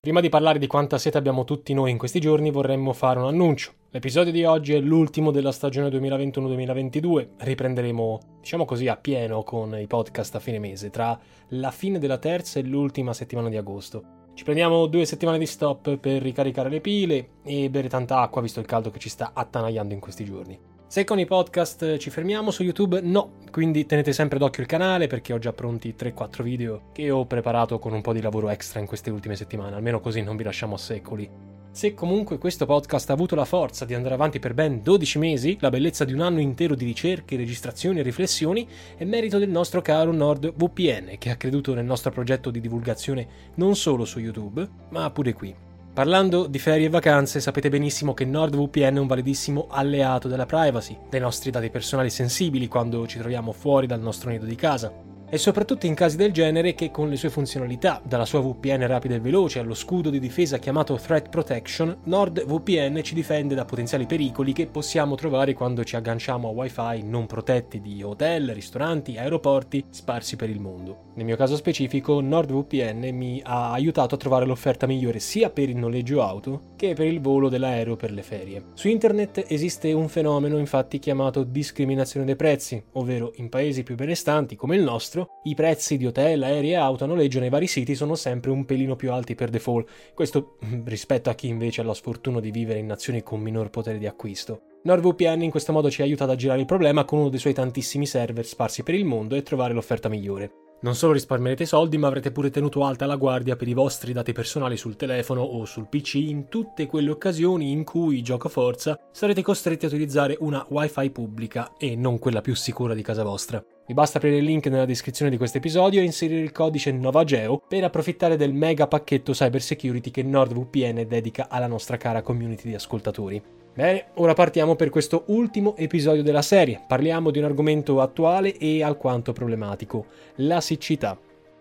Prima di parlare di quanta sete abbiamo tutti noi in questi giorni, vorremmo fare un annuncio. L'episodio di oggi è l'ultimo della stagione 2021-2022. Riprenderemo, diciamo così, a pieno con i podcast a fine mese, tra la fine della terza e l'ultima settimana di agosto. Ci prendiamo due settimane di stop per ricaricare le pile e bere tanta acqua, visto il caldo che ci sta attanagliando in questi giorni. Se con i podcast ci fermiamo su YouTube, no, quindi tenete sempre d'occhio il canale perché ho già pronti 3-4 video che ho preparato con un po' di lavoro extra in queste ultime settimane, almeno così non vi lasciamo a secoli. Se comunque questo podcast ha avuto la forza di andare avanti per ben 12 mesi, la bellezza di un anno intero di ricerche, registrazioni e riflessioni, è merito del nostro caro NordVPN che ha creduto nel nostro progetto di divulgazione non solo su YouTube, ma pure qui. Parlando di ferie e vacanze, sapete benissimo che NordVPN è un validissimo alleato della privacy, dei nostri dati personali sensibili quando ci troviamo fuori dal nostro nido di casa. E soprattutto in casi del genere che con le sue funzionalità, dalla sua VPN rapida e veloce allo scudo di difesa chiamato Threat Protection, NordVPN ci difende da potenziali pericoli che possiamo trovare quando ci agganciamo a wifi non protetti di hotel, ristoranti, aeroporti sparsi per il mondo. Nel mio caso specifico, NordVPN mi ha aiutato a trovare l'offerta migliore sia per il noleggio auto che per il volo dell'aereo per le ferie. Su internet esiste un fenomeno infatti chiamato discriminazione dei prezzi, ovvero in paesi più benestanti come il nostro, i prezzi di hotel, aerei e auto a noleggio nei vari siti sono sempre un pelino più alti per default, questo mm, rispetto a chi invece ha la sfortuna di vivere in nazioni con minor potere di acquisto. NordVPN in questo modo ci aiuta ad aggirare il problema con uno dei suoi tantissimi server sparsi per il mondo e trovare l'offerta migliore. Non solo risparmierete soldi, ma avrete pure tenuto alta la guardia per i vostri dati personali sul telefono o sul PC in tutte quelle occasioni in cui, gioco forza, sarete costretti a utilizzare una WiFi pubblica e non quella più sicura di casa vostra. Vi basta aprire il link nella descrizione di questo episodio e inserire il codice NOVAGEO per approfittare del mega pacchetto cybersecurity che NordVPN dedica alla nostra cara community di ascoltatori. Bene, ora partiamo per questo ultimo episodio della serie. Parliamo di un argomento attuale e alquanto problematico, la siccità.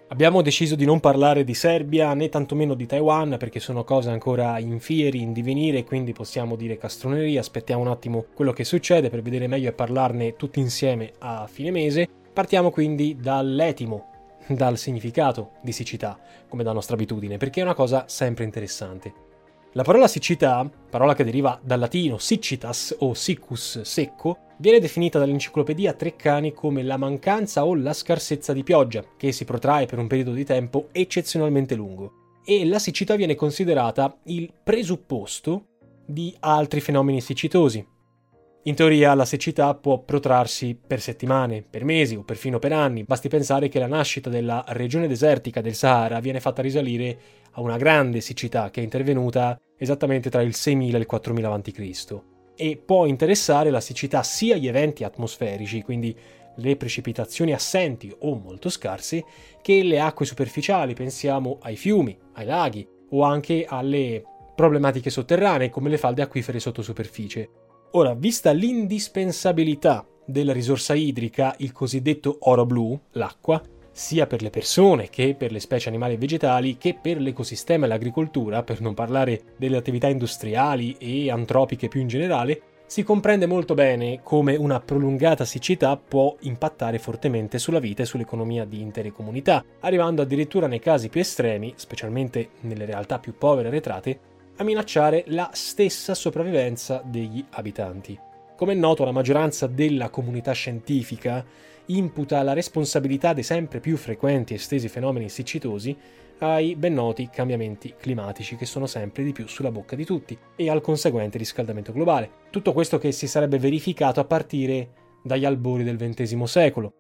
Abbiamo deciso di non parlare di Serbia né tantomeno di Taiwan perché sono cose ancora in fieri, in divenire, quindi possiamo dire castroneria. Aspettiamo un attimo quello che succede per vedere meglio e parlarne tutti insieme a fine mese. Partiamo quindi dall'etimo, dal significato di siccità, come da nostra abitudine, perché è una cosa sempre interessante. La parola siccità, parola che deriva dal latino siccitas o siccus secco, viene definita dall'enciclopedia Treccani come la mancanza o la scarsezza di pioggia, che si protrae per un periodo di tempo eccezionalmente lungo. E la siccità viene considerata il presupposto di altri fenomeni siccitosi. In teoria la siccità può protrarsi per settimane, per mesi o perfino per anni, basti pensare che la nascita della regione desertica del Sahara viene fatta risalire a una grande siccità che è intervenuta esattamente tra il 6000 e il 4000 a.C. e può interessare la siccità sia gli eventi atmosferici, quindi le precipitazioni assenti o molto scarse, che le acque superficiali, pensiamo ai fiumi, ai laghi o anche alle problematiche sotterranee come le falde acquifere sotto superficie. Ora, vista l'indispensabilità della risorsa idrica, il cosiddetto oro blu, l'acqua, sia per le persone che per le specie animali e vegetali che per l'ecosistema e l'agricoltura, per non parlare delle attività industriali e antropiche più in generale, si comprende molto bene come una prolungata siccità può impattare fortemente sulla vita e sull'economia di intere comunità, arrivando addirittura nei casi più estremi, specialmente nelle realtà più povere e arretrate, a minacciare la stessa sopravvivenza degli abitanti. Come è noto, la maggioranza della comunità scientifica imputa la responsabilità dei sempre più frequenti e estesi fenomeni siccitosi ai ben noti cambiamenti climatici che sono sempre di più sulla bocca di tutti e al conseguente riscaldamento globale. Tutto questo che si sarebbe verificato a partire dagli albori del XX secolo.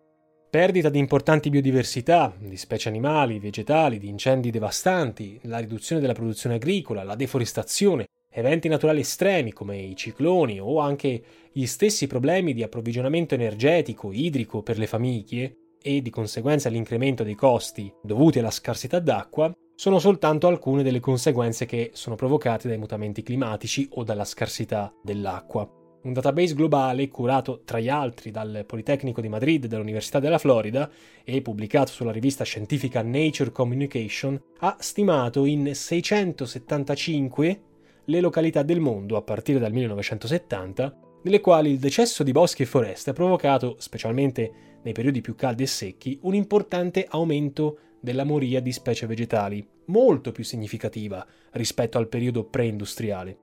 Perdita di importanti biodiversità, di specie animali, vegetali, di incendi devastanti, la riduzione della produzione agricola, la deforestazione, eventi naturali estremi come i cicloni o anche gli stessi problemi di approvvigionamento energetico, idrico per le famiglie e di conseguenza l'incremento dei costi dovuti alla scarsità d'acqua sono soltanto alcune delle conseguenze che sono provocate dai mutamenti climatici o dalla scarsità dell'acqua. Un database globale curato tra gli altri dal Politecnico di Madrid e dall'Università della Florida e pubblicato sulla rivista scientifica Nature Communication ha stimato in 675 le località del mondo a partire dal 1970 nelle quali il decesso di boschi e foreste ha provocato, specialmente nei periodi più caldi e secchi, un importante aumento della moria di specie vegetali, molto più significativa rispetto al periodo preindustriale.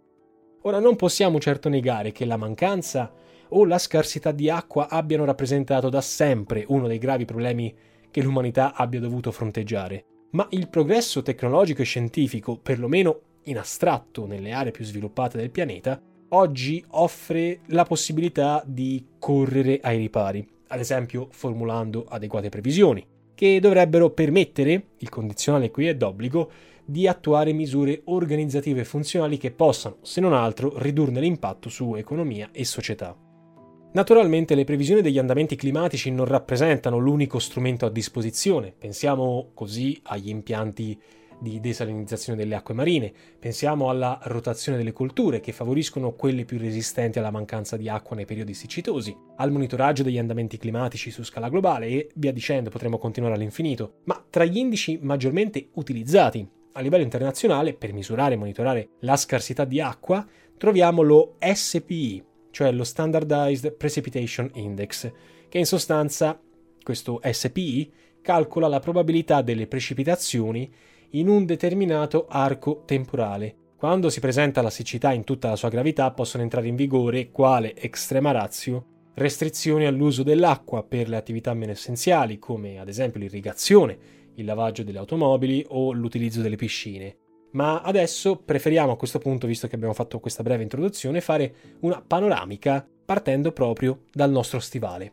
Ora non possiamo certo negare che la mancanza o la scarsità di acqua abbiano rappresentato da sempre uno dei gravi problemi che l'umanità abbia dovuto fronteggiare, ma il progresso tecnologico e scientifico, perlomeno in astratto nelle aree più sviluppate del pianeta, oggi offre la possibilità di correre ai ripari, ad esempio formulando adeguate previsioni, che dovrebbero permettere, il condizionale qui è d'obbligo, di attuare misure organizzative e funzionali che possano, se non altro, ridurne l'impatto su economia e società. Naturalmente le previsioni degli andamenti climatici non rappresentano l'unico strumento a disposizione, pensiamo così agli impianti di desalinizzazione delle acque marine, pensiamo alla rotazione delle colture che favoriscono quelle più resistenti alla mancanza di acqua nei periodi siccitosi, al monitoraggio degli andamenti climatici su scala globale e via dicendo, potremmo continuare all'infinito. Ma tra gli indici maggiormente utilizzati a livello internazionale per misurare e monitorare la scarsità di acqua, troviamo lo SPI, cioè lo Standardized Precipitation Index, che in sostanza questo SPI calcola la probabilità delle precipitazioni in un determinato arco temporale. Quando si presenta la siccità in tutta la sua gravità possono entrare in vigore, quale extrema ratio, restrizioni all'uso dell'acqua per le attività meno essenziali, come ad esempio l'irrigazione, il lavaggio delle automobili o l'utilizzo delle piscine. Ma adesso preferiamo a questo punto, visto che abbiamo fatto questa breve introduzione, fare una panoramica partendo proprio dal nostro stivale.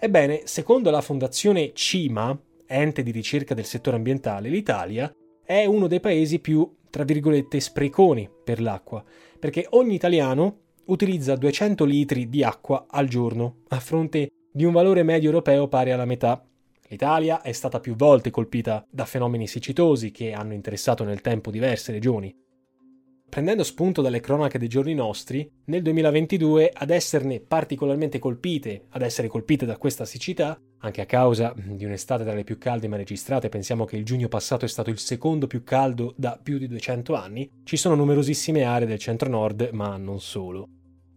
Ebbene, secondo la fondazione CIMA, ente di ricerca del settore ambientale, l'Italia è uno dei paesi più, tra virgolette, spreconi per l'acqua, perché ogni italiano utilizza 200 litri di acqua al giorno, a fronte di un valore medio europeo pari alla metà. L'Italia è stata più volte colpita da fenomeni siccitosi che hanno interessato nel tempo diverse regioni, Prendendo spunto dalle cronache dei giorni nostri, nel 2022 ad esserne particolarmente colpite, ad essere colpite da questa siccità, anche a causa di un'estate tra le più calde mai registrate, pensiamo che il giugno passato è stato il secondo più caldo da più di 200 anni, ci sono numerosissime aree del centro-nord, ma non solo.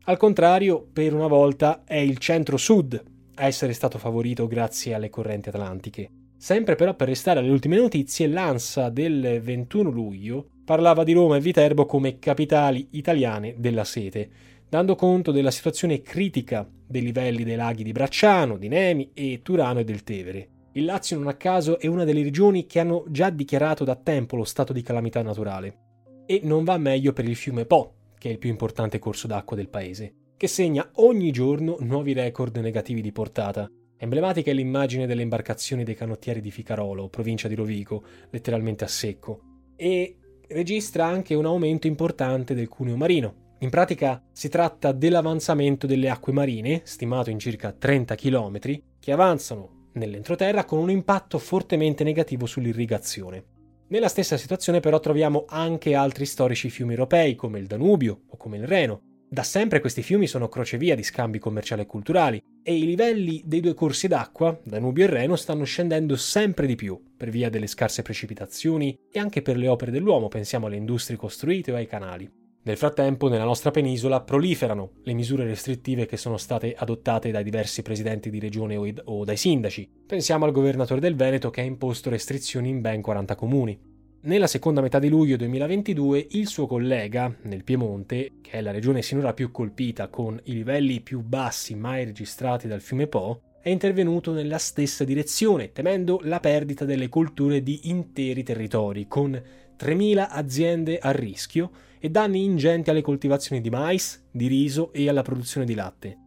Al contrario, per una volta è il centro-sud a essere stato favorito grazie alle correnti atlantiche. Sempre però per restare alle ultime notizie, l'ANSA del 21 luglio parlava di Roma e Viterbo come capitali italiane della sete, dando conto della situazione critica dei livelli dei laghi di Bracciano, di Nemi e Turano e del Tevere. Il Lazio non a caso è una delle regioni che hanno già dichiarato da tempo lo stato di calamità naturale. E non va meglio per il fiume Po, che è il più importante corso d'acqua del paese, che segna ogni giorno nuovi record negativi di portata. Emblematica è l'immagine delle imbarcazioni dei canottieri di Ficarolo, provincia di Rovigo, letteralmente a secco. E registra anche un aumento importante del cuneo marino. In pratica si tratta dell'avanzamento delle acque marine, stimato in circa 30 km, che avanzano nell'entroterra con un impatto fortemente negativo sull'irrigazione. Nella stessa situazione però troviamo anche altri storici fiumi europei come il Danubio o come il Reno, da sempre questi fiumi sono crocevia di scambi commerciali e culturali e i livelli dei due corsi d'acqua, Danubio e Reno, stanno scendendo sempre di più per via delle scarse precipitazioni e anche per le opere dell'uomo, pensiamo alle industrie costruite o ai canali. Nel frattempo, nella nostra penisola proliferano le misure restrittive che sono state adottate dai diversi presidenti di regione o dai sindaci. Pensiamo al governatore del Veneto che ha imposto restrizioni in ben 40 comuni. Nella seconda metà di luglio 2022 il suo collega, nel Piemonte, che è la regione sinora più colpita con i livelli più bassi mai registrati dal fiume Po, è intervenuto nella stessa direzione, temendo la perdita delle colture di interi territori, con 3.000 aziende a rischio e danni ingenti alle coltivazioni di mais, di riso e alla produzione di latte.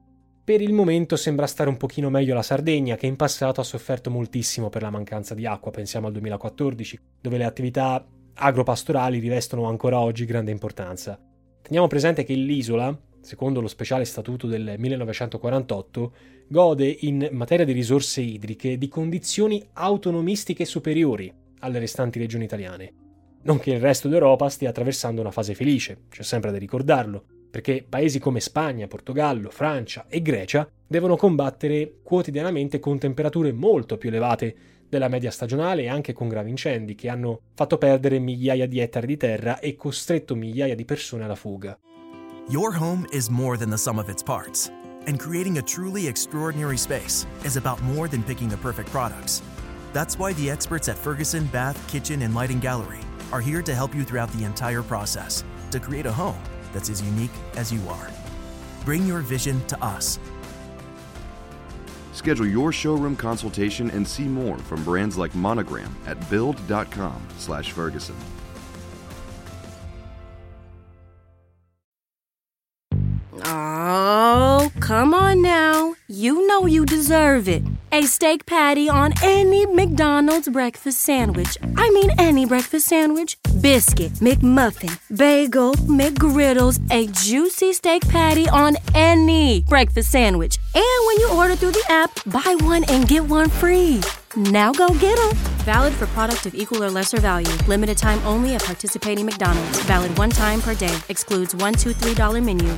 Per il momento sembra stare un pochino meglio la Sardegna, che in passato ha sofferto moltissimo per la mancanza di acqua, pensiamo al 2014, dove le attività agropastorali rivestono ancora oggi grande importanza. Teniamo presente che l'isola, secondo lo speciale statuto del 1948, gode in materia di risorse idriche di condizioni autonomistiche superiori alle restanti regioni italiane. Non che il resto d'Europa stia attraversando una fase felice, c'è sempre da ricordarlo, perché paesi come Spagna, Portogallo, Francia e Grecia devono combattere quotidianamente con temperature molto più elevate della media stagionale e anche con gravi incendi che hanno fatto perdere migliaia di ettari di terra e costretto migliaia di persone alla fuga. Your home is more than the sum of its parts, and creating a truly extraordinary space is about more than picking the perfect products. That's why the experts at Ferguson Bath, Kitchen, and Lighting Gallery are here to help you throughout the entire process to create a home that's as unique as you are. Bring your vision to us. Schedule your showroom consultation and see more from brands like Monogram at build.com/ferguson. Oh, come on now. You know you deserve it. A steak patty on any McDonald's breakfast sandwich. I mean, any breakfast sandwich. Biscuit, McMuffin, bagel, McGriddles, a juicy steak patty on any breakfast sandwich. And when you order through the app, buy one and get one free. Now go get them. Valid for product of equal or lesser value. Limited time only at participating McDonald's. Valid one time per day. Excludes $1, $2, $3 menu.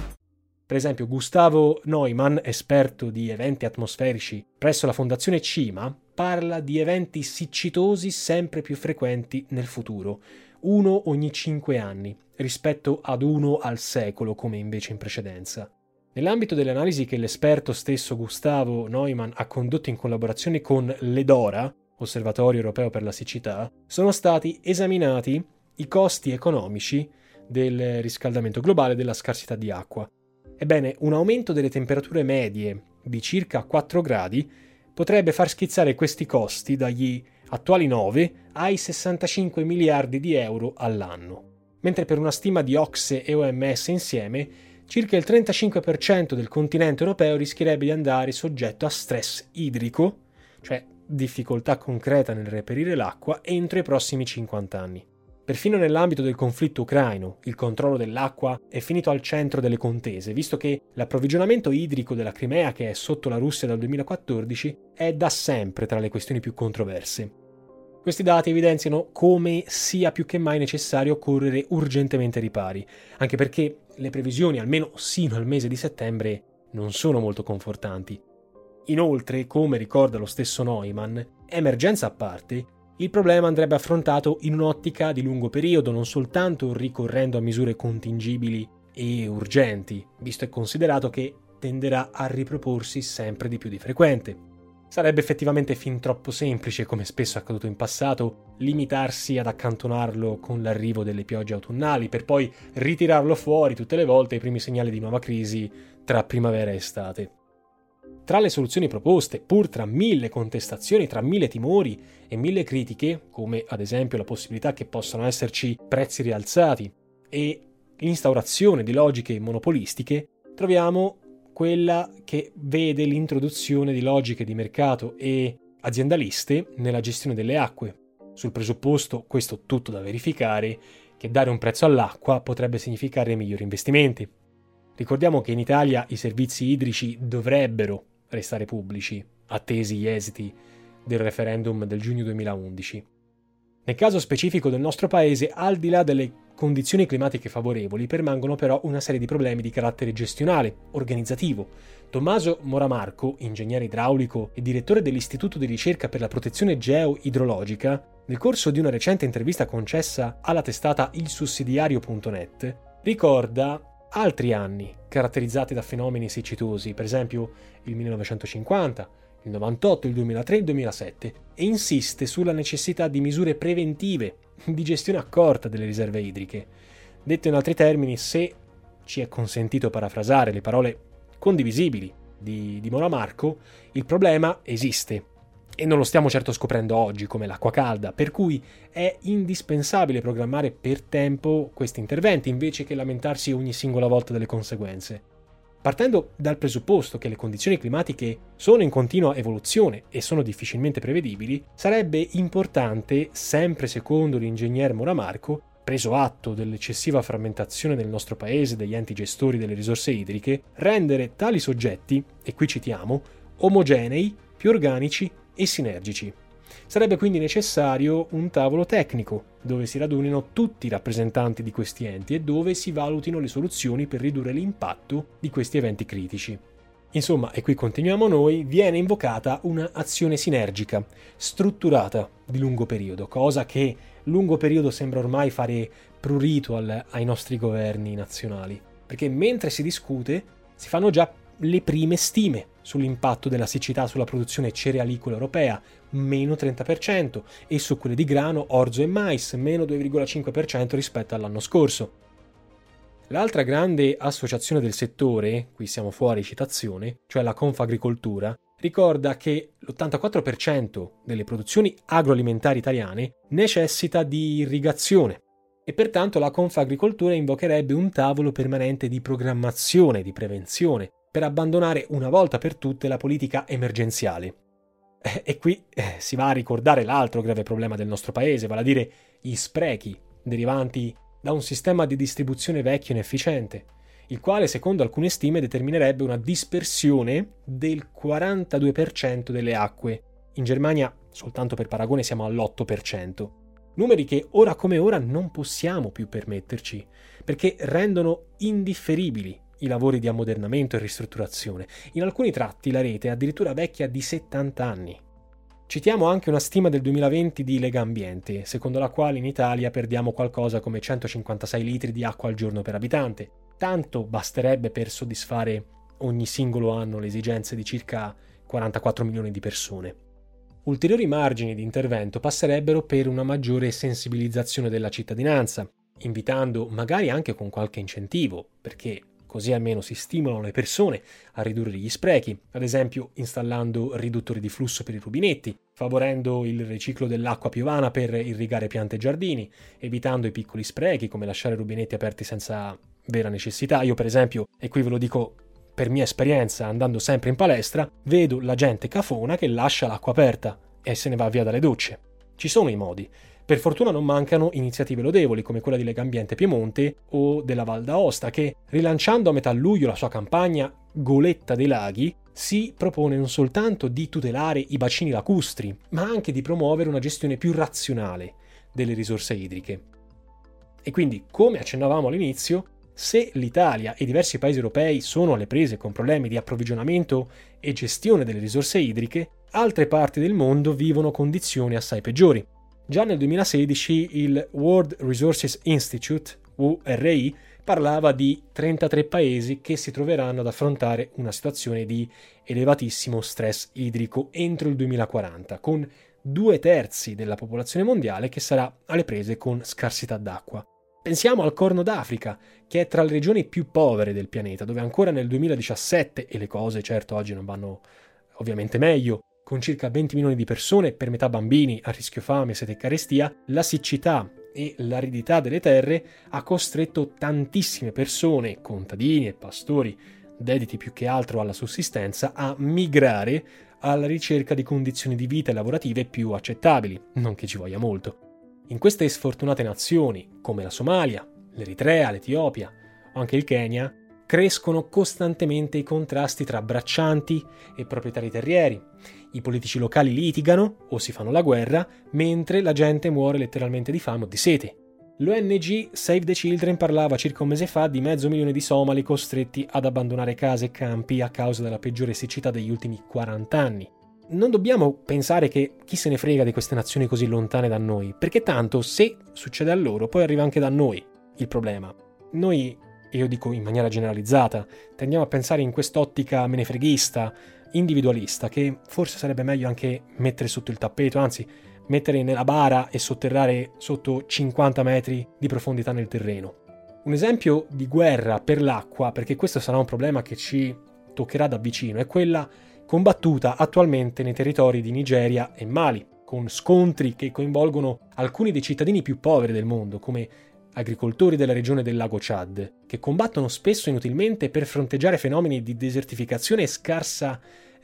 Per esempio, Gustavo Neumann, esperto di eventi atmosferici presso la Fondazione CIMA, parla di eventi siccitosi sempre più frequenti nel futuro, uno ogni cinque anni, rispetto ad uno al secolo come invece in precedenza. Nell'ambito delle analisi che l'esperto stesso Gustavo Neumann ha condotto in collaborazione con l'EDORA, Osservatorio Europeo per la Siccità, sono stati esaminati i costi economici del riscaldamento globale e della scarsità di acqua. Ebbene, un aumento delle temperature medie di circa 4 gradi potrebbe far schizzare questi costi dagli attuali 9 ai 65 miliardi di euro all'anno, mentre per una stima di Ocse e OMS insieme, circa il 35% del continente europeo rischierebbe di andare soggetto a stress idrico, cioè difficoltà concreta nel reperire l'acqua, entro i prossimi 50 anni. Perfino nell'ambito del conflitto ucraino, il controllo dell'acqua è finito al centro delle contese, visto che l'approvvigionamento idrico della Crimea, che è sotto la Russia dal 2014, è da sempre tra le questioni più controverse. Questi dati evidenziano come sia più che mai necessario correre urgentemente ripari, anche perché le previsioni, almeno sino al mese di settembre, non sono molto confortanti. Inoltre, come ricorda lo stesso Neumann, emergenza a parte, il problema andrebbe affrontato in un'ottica di lungo periodo, non soltanto ricorrendo a misure contingibili e urgenti, visto e considerato che tenderà a riproporsi sempre di più di frequente. Sarebbe effettivamente fin troppo semplice, come spesso è accaduto in passato, limitarsi ad accantonarlo con l'arrivo delle piogge autunnali, per poi ritirarlo fuori tutte le volte ai primi segnali di nuova crisi tra primavera e estate. Tra le soluzioni proposte, pur tra mille contestazioni, tra mille timori e mille critiche, come ad esempio la possibilità che possano esserci prezzi rialzati e l'instaurazione di logiche monopolistiche, troviamo quella che vede l'introduzione di logiche di mercato e aziendaliste nella gestione delle acque, sul presupposto, questo tutto da verificare, che dare un prezzo all'acqua potrebbe significare migliori investimenti. Ricordiamo che in Italia i servizi idrici dovrebbero restare pubblici, attesi gli esiti del referendum del giugno 2011. Nel caso specifico del nostro paese, al di là delle condizioni climatiche favorevoli, permangono però una serie di problemi di carattere gestionale, organizzativo. Tommaso Moramarco, ingegnere idraulico e direttore dell'Istituto di ricerca per la protezione geoidrologica, nel corso di una recente intervista concessa alla testata ilsussidiario.net, ricorda altri anni caratterizzati da fenomeni siccitosi, per esempio il 1950, il 98, il 2003 e il 2007, e insiste sulla necessità di misure preventive di gestione accorta delle riserve idriche. Detto in altri termini, se ci è consentito parafrasare le parole condivisibili di, di Mora Marco, il problema esiste e non lo stiamo certo scoprendo oggi come l'acqua calda, per cui è indispensabile programmare per tempo questi interventi invece che lamentarsi ogni singola volta delle conseguenze. Partendo dal presupposto che le condizioni climatiche sono in continua evoluzione e sono difficilmente prevedibili, sarebbe importante, sempre secondo l'ingegner Moramarco, preso atto dell'eccessiva frammentazione nel nostro paese degli enti gestori delle risorse idriche, rendere tali soggetti, e qui citiamo, omogenei, più organici e sinergici. Sarebbe quindi necessario un tavolo tecnico, dove si radunino tutti i rappresentanti di questi enti e dove si valutino le soluzioni per ridurre l'impatto di questi eventi critici. Insomma, e qui continuiamo noi, viene invocata un'azione sinergica, strutturata di lungo periodo, cosa che lungo periodo sembra ormai fare prurito ai nostri governi nazionali, perché mentre si discute si fanno già le prime stime sull'impatto della siccità sulla produzione cerealicola europea, meno 30%, e su quelle di grano, orzo e mais, meno 2,5% rispetto all'anno scorso. L'altra grande associazione del settore, qui siamo fuori citazione, cioè la Confagricoltura, ricorda che l'84% delle produzioni agroalimentari italiane necessita di irrigazione e pertanto la Confagricoltura invocherebbe un tavolo permanente di programmazione, di prevenzione, per abbandonare una volta per tutte la politica emergenziale. Eh, e qui eh, si va a ricordare l'altro grave problema del nostro paese, vale a dire gli sprechi derivanti da un sistema di distribuzione vecchio e inefficiente, il quale secondo alcune stime determinerebbe una dispersione del 42% delle acque. In Germania, soltanto per paragone, siamo all'8%. Numeri che ora come ora non possiamo più permetterci, perché rendono indifferibili i lavori di ammodernamento e ristrutturazione. In alcuni tratti la rete è addirittura vecchia di 70 anni. Citiamo anche una stima del 2020 di Lega Ambiente, secondo la quale in Italia perdiamo qualcosa come 156 litri di acqua al giorno per abitante. Tanto basterebbe per soddisfare ogni singolo anno le esigenze di circa 44 milioni di persone. Ulteriori margini di intervento passerebbero per una maggiore sensibilizzazione della cittadinanza, invitando magari anche con qualche incentivo, perché così almeno si stimolano le persone a ridurre gli sprechi, ad esempio installando riduttori di flusso per i rubinetti, favorendo il riciclo dell'acqua piovana per irrigare piante e giardini, evitando i piccoli sprechi come lasciare rubinetti aperti senza vera necessità. Io per esempio, e qui ve lo dico per mia esperienza andando sempre in palestra, vedo la gente cafona che lascia l'acqua aperta e se ne va via dalle docce. Ci sono i modi, per fortuna non mancano iniziative lodevoli come quella di Legambiente Piemonte o della Val d'Aosta che, rilanciando a metà luglio la sua campagna Goletta dei Laghi, si propone non soltanto di tutelare i bacini lacustri, ma anche di promuovere una gestione più razionale delle risorse idriche. E quindi, come accennavamo all'inizio, se l'Italia e diversi paesi europei sono alle prese con problemi di approvvigionamento e gestione delle risorse idriche, altre parti del mondo vivono condizioni assai peggiori. Già nel 2016 il World Resources Institute, URI, parlava di 33 paesi che si troveranno ad affrontare una situazione di elevatissimo stress idrico entro il 2040, con due terzi della popolazione mondiale che sarà alle prese con scarsità d'acqua. Pensiamo al Corno d'Africa, che è tra le regioni più povere del pianeta, dove ancora nel 2017, e le cose certo oggi non vanno ovviamente meglio, con circa 20 milioni di persone, per metà bambini, a rischio fame, sete e carestia, la siccità e l'aridità delle terre ha costretto tantissime persone, contadini e pastori, dediti più che altro alla sussistenza, a migrare alla ricerca di condizioni di vita e lavorative più accettabili, non che ci voglia molto. In queste sfortunate nazioni, come la Somalia, l'Eritrea, l'Etiopia o anche il Kenya, crescono costantemente i contrasti tra braccianti e proprietari terrieri. I politici locali litigano o si fanno la guerra, mentre la gente muore letteralmente di fame o di sete. L'ONG Save the Children parlava circa un mese fa di mezzo milione di somali costretti ad abbandonare case e campi a causa della peggiore siccità degli ultimi 40 anni. Non dobbiamo pensare che chi se ne frega di queste nazioni così lontane da noi, perché tanto se succede a loro poi arriva anche da noi il problema. Noi e io dico in maniera generalizzata, tendiamo a pensare in quest'ottica menefreghista, individualista, che forse sarebbe meglio anche mettere sotto il tappeto, anzi mettere nella bara e sotterrare sotto 50 metri di profondità nel terreno. Un esempio di guerra per l'acqua, perché questo sarà un problema che ci toccherà da vicino è quella combattuta attualmente nei territori di Nigeria e Mali, con scontri che coinvolgono alcuni dei cittadini più poveri del mondo, come agricoltori della regione del lago Chad, che combattono spesso inutilmente per fronteggiare fenomeni di desertificazione e scarsa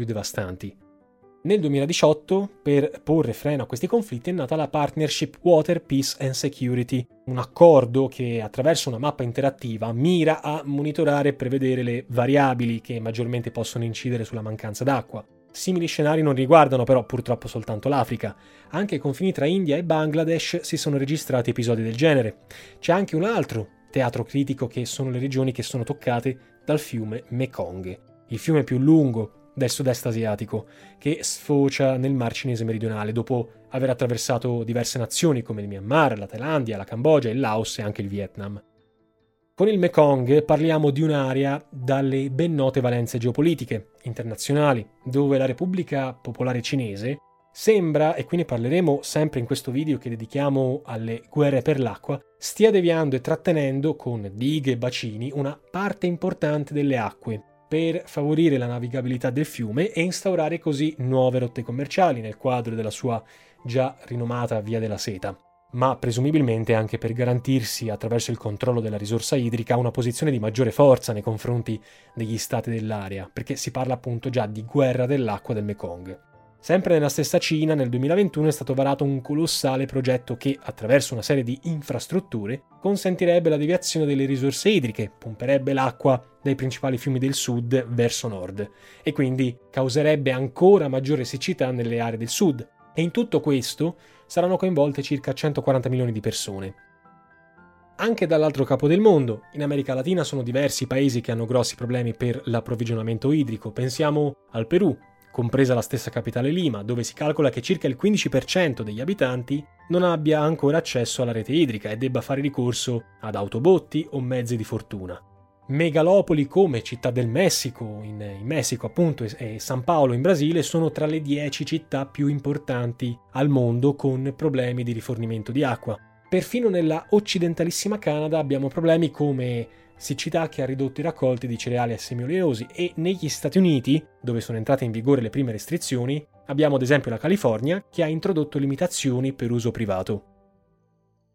più devastanti. Nel 2018, per porre freno a questi conflitti, è nata la Partnership Water, Peace and Security, un accordo che attraverso una mappa interattiva mira a monitorare e prevedere le variabili che maggiormente possono incidere sulla mancanza d'acqua. Simili scenari non riguardano però purtroppo soltanto l'Africa. Anche ai confini tra India e Bangladesh si sono registrati episodi del genere. C'è anche un altro teatro critico che sono le regioni che sono toccate dal fiume Mekong, il fiume più lungo del sud-est asiatico, che sfocia nel Mar Cinese meridionale dopo aver attraversato diverse nazioni come il Myanmar, la Thailandia, la Cambogia, il Laos e anche il Vietnam. Con il Mekong parliamo di un'area dalle ben note valenze geopolitiche internazionali, dove la Repubblica Popolare Cinese sembra, e qui ne parleremo sempre in questo video che dedichiamo alle guerre per l'acqua, stia deviando e trattenendo con dighe e bacini una parte importante delle acque per favorire la navigabilità del fiume e instaurare così nuove rotte commerciali nel quadro della sua già rinomata Via della Seta, ma presumibilmente anche per garantirsi attraverso il controllo della risorsa idrica una posizione di maggiore forza nei confronti degli stati dell'area, perché si parla appunto già di guerra dell'acqua del Mekong. Sempre nella stessa Cina, nel 2021 è stato varato un colossale progetto che, attraverso una serie di infrastrutture, consentirebbe la deviazione delle risorse idriche, pomperebbe l'acqua dai principali fiumi del sud verso nord e quindi causerebbe ancora maggiore siccità nelle aree del sud. E in tutto questo saranno coinvolte circa 140 milioni di persone. Anche dall'altro capo del mondo, in America Latina sono diversi paesi che hanno grossi problemi per l'approvvigionamento idrico. Pensiamo al Perù, compresa la stessa capitale Lima, dove si calcola che circa il 15% degli abitanti non abbia ancora accesso alla rete idrica e debba fare ricorso ad autobotti o mezzi di fortuna. Megalopoli come Città del Messico in, in Messico appunto e San Paolo in Brasile sono tra le 10 città più importanti al mondo con problemi di rifornimento di acqua. Perfino nella occidentalissima Canada abbiamo problemi come siccità che ha ridotto i raccolti di cereali e semi oleosi e negli Stati Uniti, dove sono entrate in vigore le prime restrizioni, abbiamo ad esempio la California che ha introdotto limitazioni per uso privato.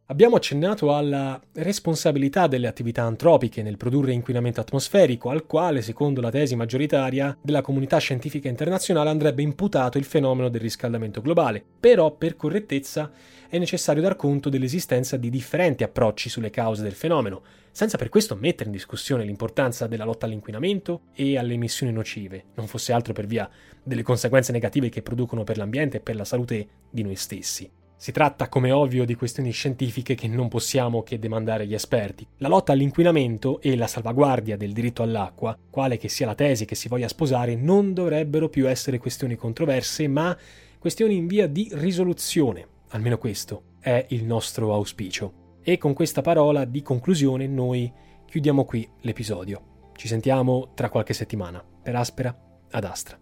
Abbiamo accennato alla responsabilità delle attività antropiche nel produrre inquinamento atmosferico, al quale, secondo la tesi maggioritaria della comunità scientifica internazionale, andrebbe imputato il fenomeno del riscaldamento globale. Però, per correttezza, è necessario dar conto dell'esistenza di differenti approcci sulle cause del fenomeno, senza per questo mettere in discussione l'importanza della lotta all'inquinamento e alle emissioni nocive, non fosse altro per via delle conseguenze negative che producono per l'ambiente e per la salute di noi stessi. Si tratta, come ovvio, di questioni scientifiche che non possiamo che demandare agli esperti. La lotta all'inquinamento e la salvaguardia del diritto all'acqua, quale che sia la tesi che si voglia sposare, non dovrebbero più essere questioni controverse, ma questioni in via di risoluzione. Almeno questo è il nostro auspicio. E con questa parola di conclusione noi chiudiamo qui l'episodio. Ci sentiamo tra qualche settimana. Per Aspera, ad Astra.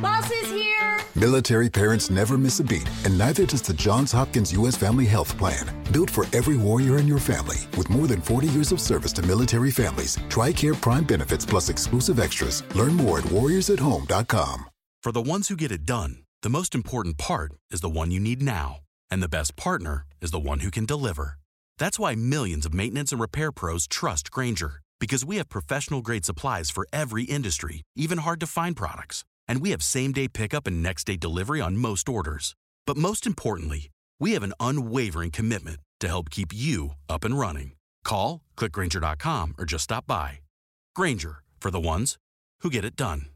Boss is here! Military parents never miss a beat, and neither does the Johns Hopkins U.S. Family Health Plan. Built for every warrior in your family, with more than 40 years of service to military families, TRICARE Prime benefits plus exclusive extras. Learn more at warriorsathome.com. For the ones who get it done, the most important part is the one you need now. And the best partner is the one who can deliver. That's why millions of maintenance and repair pros trust Granger, because we have professional grade supplies for every industry, even hard to find products. And we have same day pickup and next day delivery on most orders. But most importantly, we have an unwavering commitment to help keep you up and running. Call, clickgranger.com, or just stop by. Granger, for the ones who get it done.